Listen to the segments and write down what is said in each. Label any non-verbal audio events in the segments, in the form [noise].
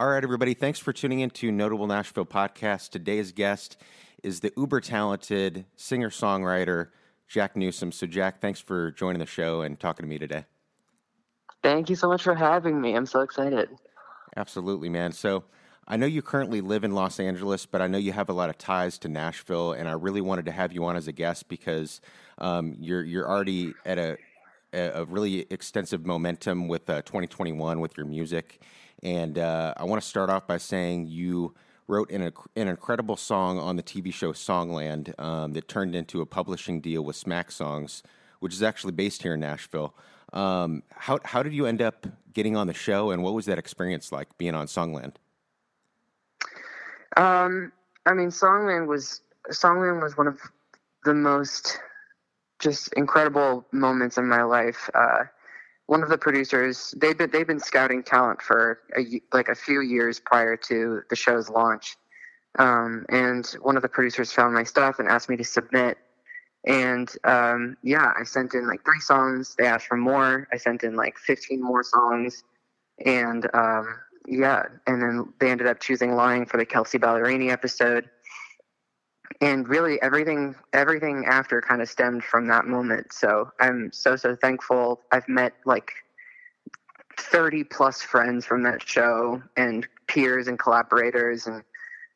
All right, everybody. Thanks for tuning in to Notable Nashville Podcast. Today's guest is the uber talented singer songwriter Jack Newsom. So, Jack, thanks for joining the show and talking to me today. Thank you so much for having me. I'm so excited. Absolutely, man. So, I know you currently live in Los Angeles, but I know you have a lot of ties to Nashville, and I really wanted to have you on as a guest because um, you're you're already at a a really extensive momentum with uh, 2021 with your music, and uh, I want to start off by saying you wrote an, an incredible song on the TV show Songland um, that turned into a publishing deal with Smack Songs, which is actually based here in Nashville. Um, how, how did you end up getting on the show, and what was that experience like being on Songland? Um, I mean, Songland was Songland was one of the most just incredible moments in my life. Uh, one of the producers they've been they've been scouting talent for a, like a few years prior to the show's launch. Um, and one of the producers found my stuff and asked me to submit. And um, yeah i sent in like three songs. They asked for more. I sent in like 15 more songs. And um, yeah and then they ended up choosing lying for the Kelsea Ballerini episode and really everything everything after kind of stemmed from that moment. So i'm so so thankful. I've met like 30 plus friends from that show and peers and collaborators and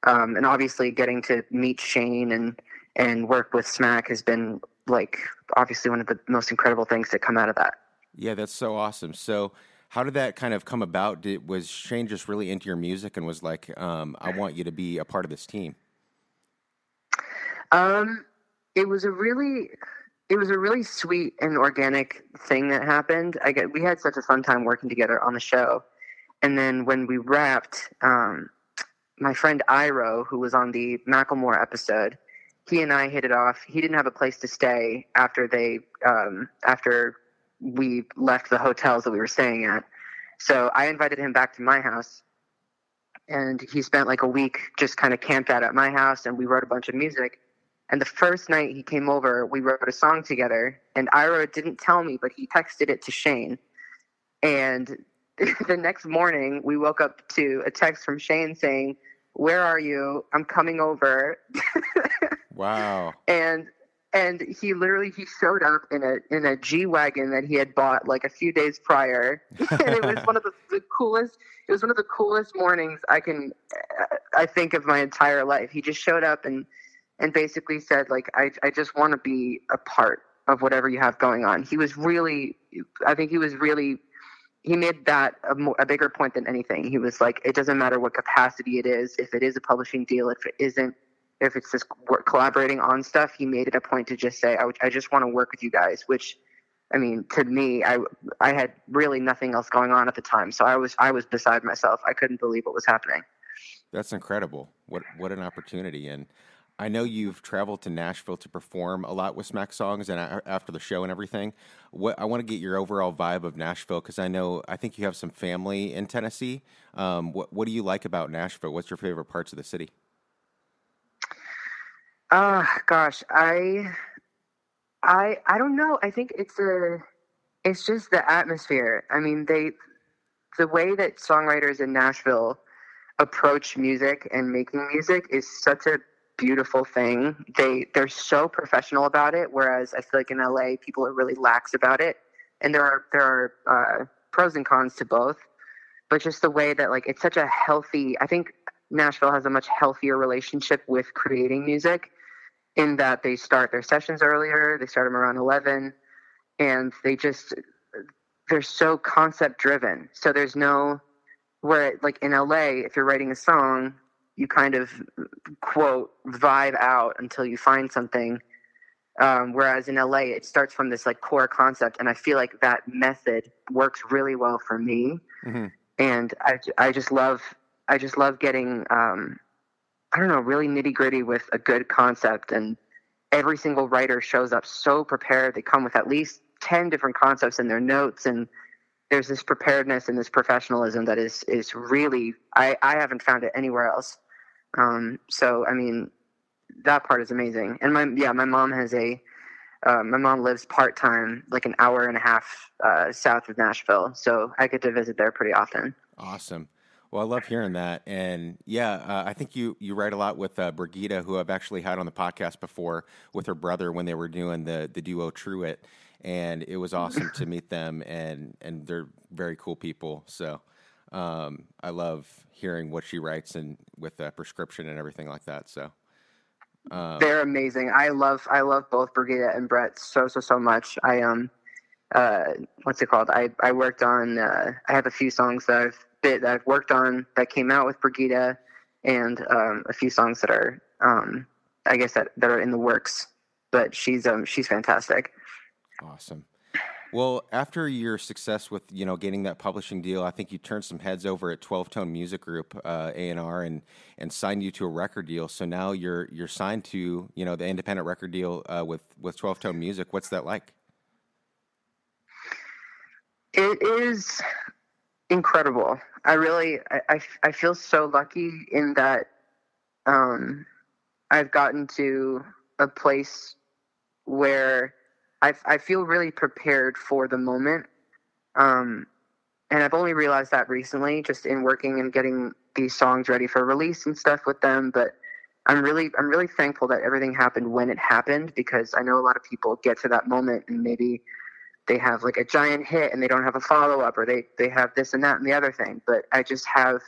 um, and obviously getting to meet shane and and work with smack has been like obviously one of the most incredible things that come out of that. Yeah that's so awesome. So how did that kind of come about? Did, was shane just really into your music and was like um, i want you to be a part of this team um, it was a really, it was a really sweet and organic thing that happened. I get we had such a fun time working together on the show, and then when we wrapped, um, my friend Iro, who was on the Macklemore episode, he and I hit it off. He didn't have a place to stay after they um, after we left the hotels that we were staying at. So I invited him back to my house, and he spent like a week just kind of camped out at my house, and we wrote a bunch of music. And the first night he came over, we wrote a song together. And Ira didn't tell me, but he texted it to Shane. And [laughs] the next morning, we woke up to a text from Shane saying, "Where are you? I'm coming over." [laughs] wow. And and he literally he showed up in a in a G wagon that he had bought like a few days prior, [laughs] and it was one of the, the coolest. It was one of the coolest mornings I can I think of my entire life. He just showed up and and basically said like I I just want to be a part of whatever you have going on. He was really I think he was really he made that a, more, a bigger point than anything. He was like it doesn't matter what capacity it is, if it is a publishing deal, if it isn't if it's just work, collaborating on stuff, he made it a point to just say I, I just want to work with you guys, which I mean, to me, I I had really nothing else going on at the time, so I was I was beside myself. I couldn't believe what was happening. That's incredible. What what an opportunity! And I know you've traveled to Nashville to perform a lot with Smack Songs and after the show and everything. What I want to get your overall vibe of Nashville because I know I think you have some family in Tennessee. Um, what What do you like about Nashville? What's your favorite parts of the city? Ah, uh, gosh, I, I, I don't know. I think it's a, it's just the atmosphere. I mean, they, the way that songwriters in Nashville approach music and making music is such a beautiful thing. They they're so professional about it, whereas I feel like in LA people are really lax about it. And there are there are uh, pros and cons to both, but just the way that like it's such a healthy. I think Nashville has a much healthier relationship with creating music, in that they start their sessions earlier. They start them around eleven, and they just they're so concept driven. So there's no where like in LA, if you're writing a song, you kind of quote vibe out until you find something. Um, whereas in LA, it starts from this like core concept, and I feel like that method works really well for me. Mm-hmm. And I, I just love, I just love getting, um, I don't know, really nitty gritty with a good concept. And every single writer shows up so prepared. They come with at least ten different concepts in their notes, and there's this preparedness and this professionalism that is is really I, I haven't found it anywhere else. Um, so I mean, that part is amazing. And my yeah, my mom has a uh, my mom lives part time, like an hour and a half uh, south of Nashville, so I get to visit there pretty often. Awesome. Well, I love hearing that, and yeah, uh, I think you you write a lot with uh, Brigida, who I've actually had on the podcast before with her brother when they were doing the the duo Truett, and it was awesome to [laughs] meet them, and and they're very cool people. So um, I love hearing what she writes and with the prescription and everything like that. So um, they're amazing. I love I love both Brigida and Brett so so so much. I um uh what's it called? I I worked on uh, I have a few songs that I've bit that I've worked on that came out with Brigida, and um, a few songs that are um I guess that that are in the works. But she's um she's fantastic. Awesome. Well, after your success with you know getting that publishing deal, I think you turned some heads over at Twelve Tone Music Group uh, A and R and and signed you to a record deal. So now you're you're signed to you know the independent record deal uh, with with Twelve Tone Music. What's that like? It is incredible. I really I, I, I feel so lucky in that um, I've gotten to a place where I, I feel really prepared for the moment. Um, and I've only realized that recently, just in working and getting these songs ready for release and stuff with them. But I'm really, I'm really thankful that everything happened when it happened because I know a lot of people get to that moment and maybe they have like a giant hit and they don't have a follow up or they they have this and that and the other thing. But I just have,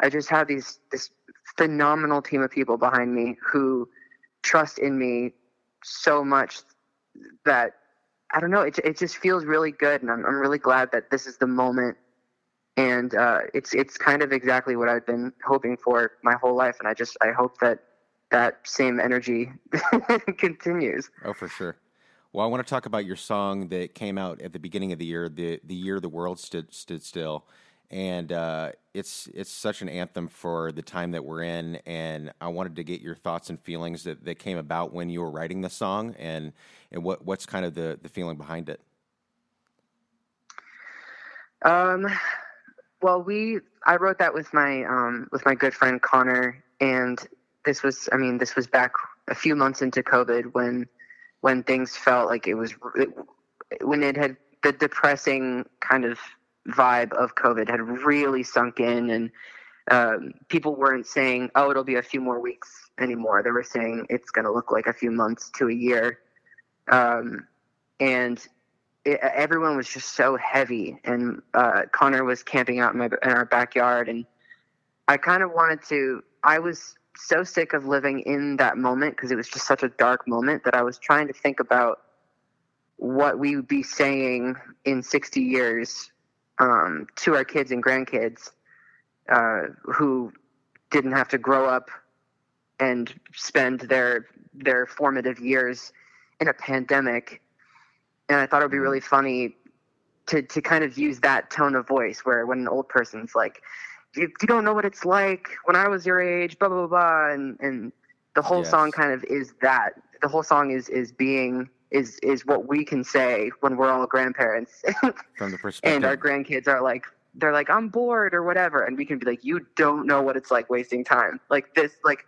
I just have these this phenomenal team of people behind me who trust in me so much that I don't know. It it just feels really good, and I'm I'm really glad that this is the moment. And uh, it's it's kind of exactly what I've been hoping for my whole life, and I just I hope that that same energy [laughs] continues. Oh, for sure. Well, I want to talk about your song that came out at the beginning of the year, the the year the world stood stood still and uh, it's it's such an anthem for the time that we're in. And I wanted to get your thoughts and feelings that, that came about when you were writing the song, and and what what's kind of the the feeling behind it. Um, well, we I wrote that with my um with my good friend Connor, and this was I mean this was back a few months into COVID when when things felt like it was when it had the depressing kind of vibe of COVID had really sunk in, and um, people weren't saying, "Oh, it'll be a few more weeks" anymore. They were saying it's going to look like a few months to a year, um, and it, everyone was just so heavy. And uh, Connor was camping out in, my, in our backyard, and I kind of wanted to. I was so sick of living in that moment because it was just such a dark moment that I was trying to think about what we would be saying in 60 years um, to our kids and grandkids uh, who didn't have to grow up and spend their their formative years in a pandemic. And I thought it would be really funny to to kind of use that tone of voice where when an old person's like, you, you don't know what it's like when I was your age, blah blah blah, and and the whole yes. song kind of is that. The whole song is is being is is what we can say when we're all grandparents. [laughs] From the perspective, and our grandkids are like they're like I'm bored or whatever, and we can be like, you don't know what it's like wasting time. Like this, like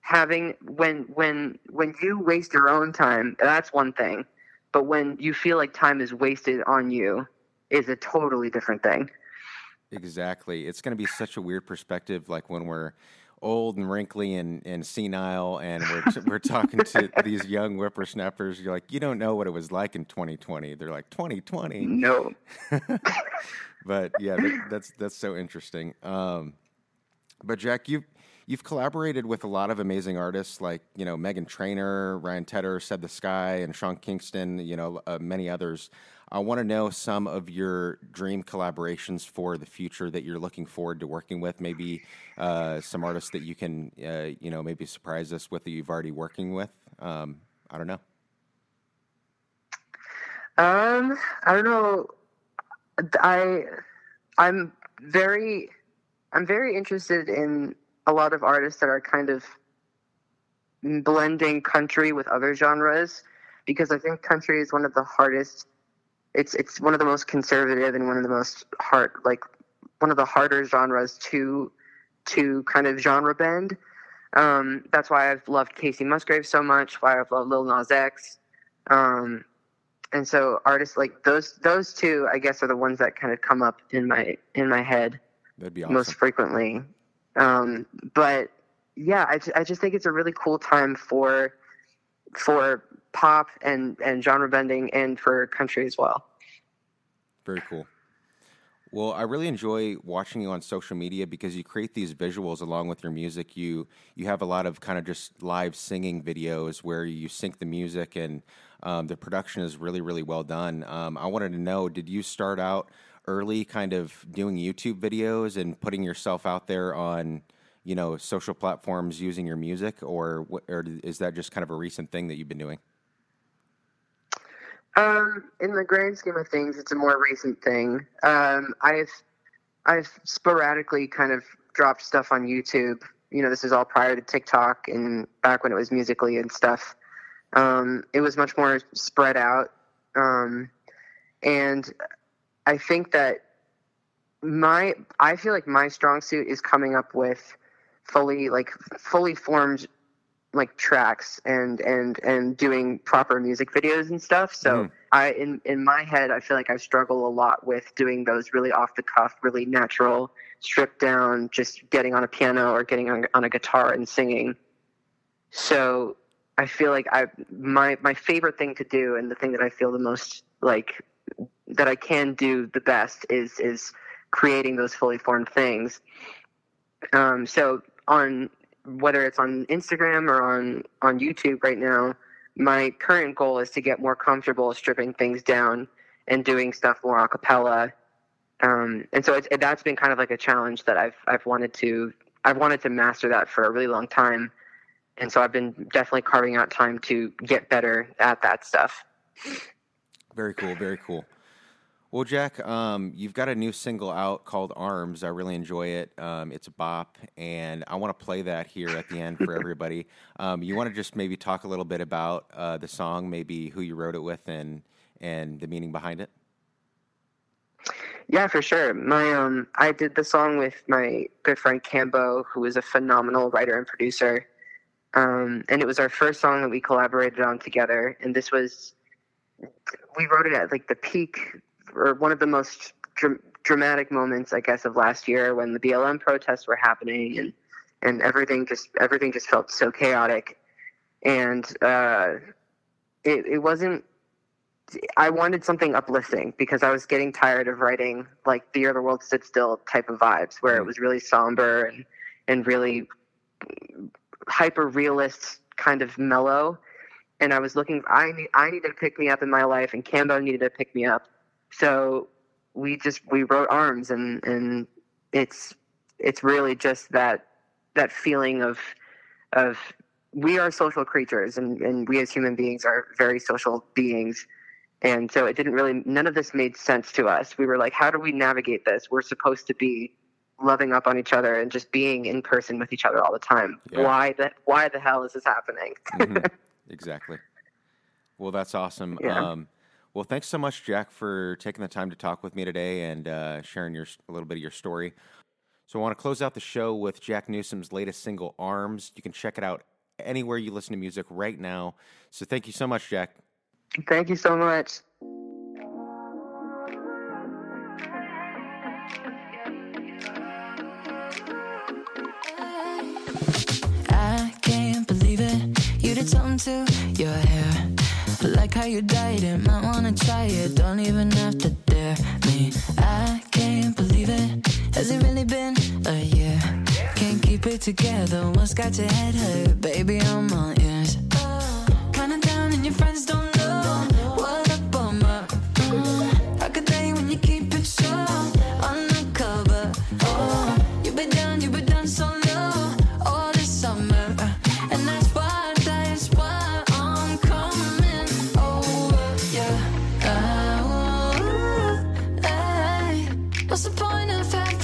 having when when when you waste your own time, that's one thing, but when you feel like time is wasted on you, is a totally different thing. Exactly. It's going to be such a weird perspective, like when we're old and wrinkly and, and senile, and we're t- we're talking to [laughs] these young whippersnappers. You're like, you don't know what it was like in 2020. They're like 2020. No. [laughs] but yeah, that, that's that's so interesting. Um, but Jack, you you've collaborated with a lot of amazing artists like you know Meghan Trainor, Ryan Tedder, Said the Sky, and Sean Kingston. You know uh, many others. I want to know some of your dream collaborations for the future that you're looking forward to working with. Maybe uh, some artists that you can, uh, you know, maybe surprise us with that you've already working with. Um, I don't know. Um, I don't know. I, I'm very, I'm very interested in a lot of artists that are kind of blending country with other genres because I think country is one of the hardest it's it's one of the most conservative and one of the most hard like one of the harder genres to to kind of genre bend. Um, that's why I've loved Kacey Musgrave so much. Why I've loved Lil Nas X. Um, and so artists like those those two, I guess, are the ones that kind of come up in my in my head awesome. most frequently. Um, but yeah, I, I just think it's a really cool time for for pop and and genre bending and for country as well. Very cool. Well, I really enjoy watching you on social media because you create these visuals along with your music. You you have a lot of kind of just live singing videos where you sync the music and um, the production is really really well done. Um, I wanted to know, did you start out early, kind of doing YouTube videos and putting yourself out there on you know social platforms using your music, or or is that just kind of a recent thing that you've been doing? Um, in the grand scheme of things, it's a more recent thing. Um, I've I've sporadically kind of dropped stuff on YouTube. You know, this is all prior to TikTok and back when it was Musical.ly and stuff. Um, it was much more spread out. Um, and I think that my I feel like my strong suit is coming up with fully like fully formed like tracks and and and doing proper music videos and stuff. So Mhm. I in in my head I feel like I struggle a lot with doing those really off the cuff, really natural, stripped down, just getting on a piano or getting on, on a guitar and singing. So I feel like I my my favorite thing to do and the thing that I feel the most like that I can do the best is is creating those fully formed things. Um, so on whether it's on Instagram or on on YouTube right now, my current goal is to get more comfortable stripping things down and doing stuff more a cappella. Um, and so it's, that's been kind of like a challenge that I've I've wanted to I've wanted to master that for a really long time. And so I've been definitely carving out time to get better at that stuff. Very cool. Very cool. Well, Jack, um, you've got a new single out called Arms. I really enjoy it. Um, it's a bop, and I want to play that here at the end for [laughs] everybody. Um, you want to just maybe talk a little bit about uh, the song, maybe who you wrote it with, and and the meaning behind it. Yeah, for sure. My um, I did the song with my good friend Cambo, who is a phenomenal writer and producer. Um, and it was our first song that we collaborated on together. And this was, we wrote it at like the peak or one of the most dr- dramatic moments, I guess, of last year when the BLM protests were happening and and everything just everything just felt so chaotic. And uh, it it wasn't I wanted something uplifting because I was getting tired of writing like the year the world stood still type of vibes where it was really somber and and really hyper realist kind of mellow. And I was looking I need I needed to pick me up in my life and Cambo needed to pick me up so we just we wrote arms and and it's it's really just that that feeling of of we are social creatures and, and we as human beings are very social beings and so it didn't really none of this made sense to us we were like how do we navigate this we're supposed to be loving up on each other and just being in person with each other all the time Yeah. why the why the hell is this happening Mhm. [laughs] exactly. Well, that's awesome. Yeah. Um, well, thanks so much, Jack, for taking the time to talk with me today and uh, sharing your a little bit of your story. So, I want to close out the show with Jack Newsom's latest single, "Arms." You can check it out anywhere you listen to music right now. So, thank you so much, Jack. thank you so much I can't believe it. You did something to your hair. Like how you dyed it. Might wanna try it. Don't even have to dare me. I can't believe it. Has it really been a year? Can't keep it together. What's got your head hurt? Baby, I'm all ears. Oh, kinda down and your friends don't point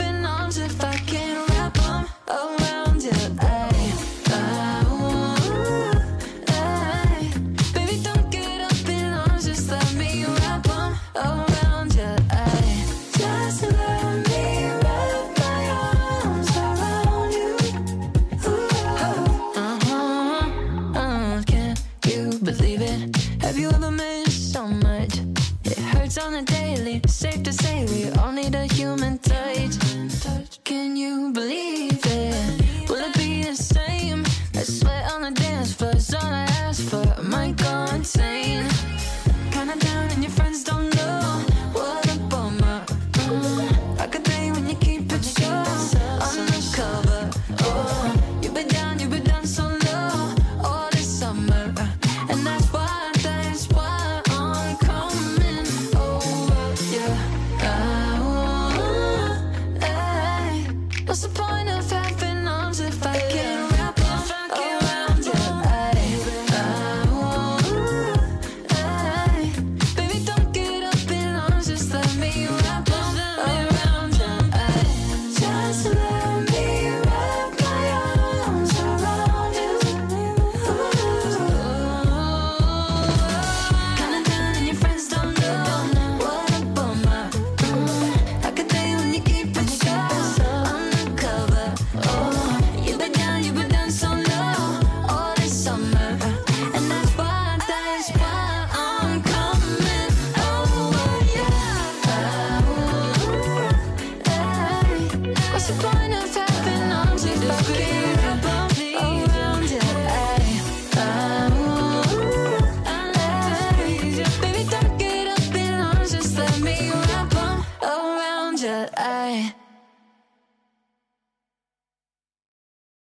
What's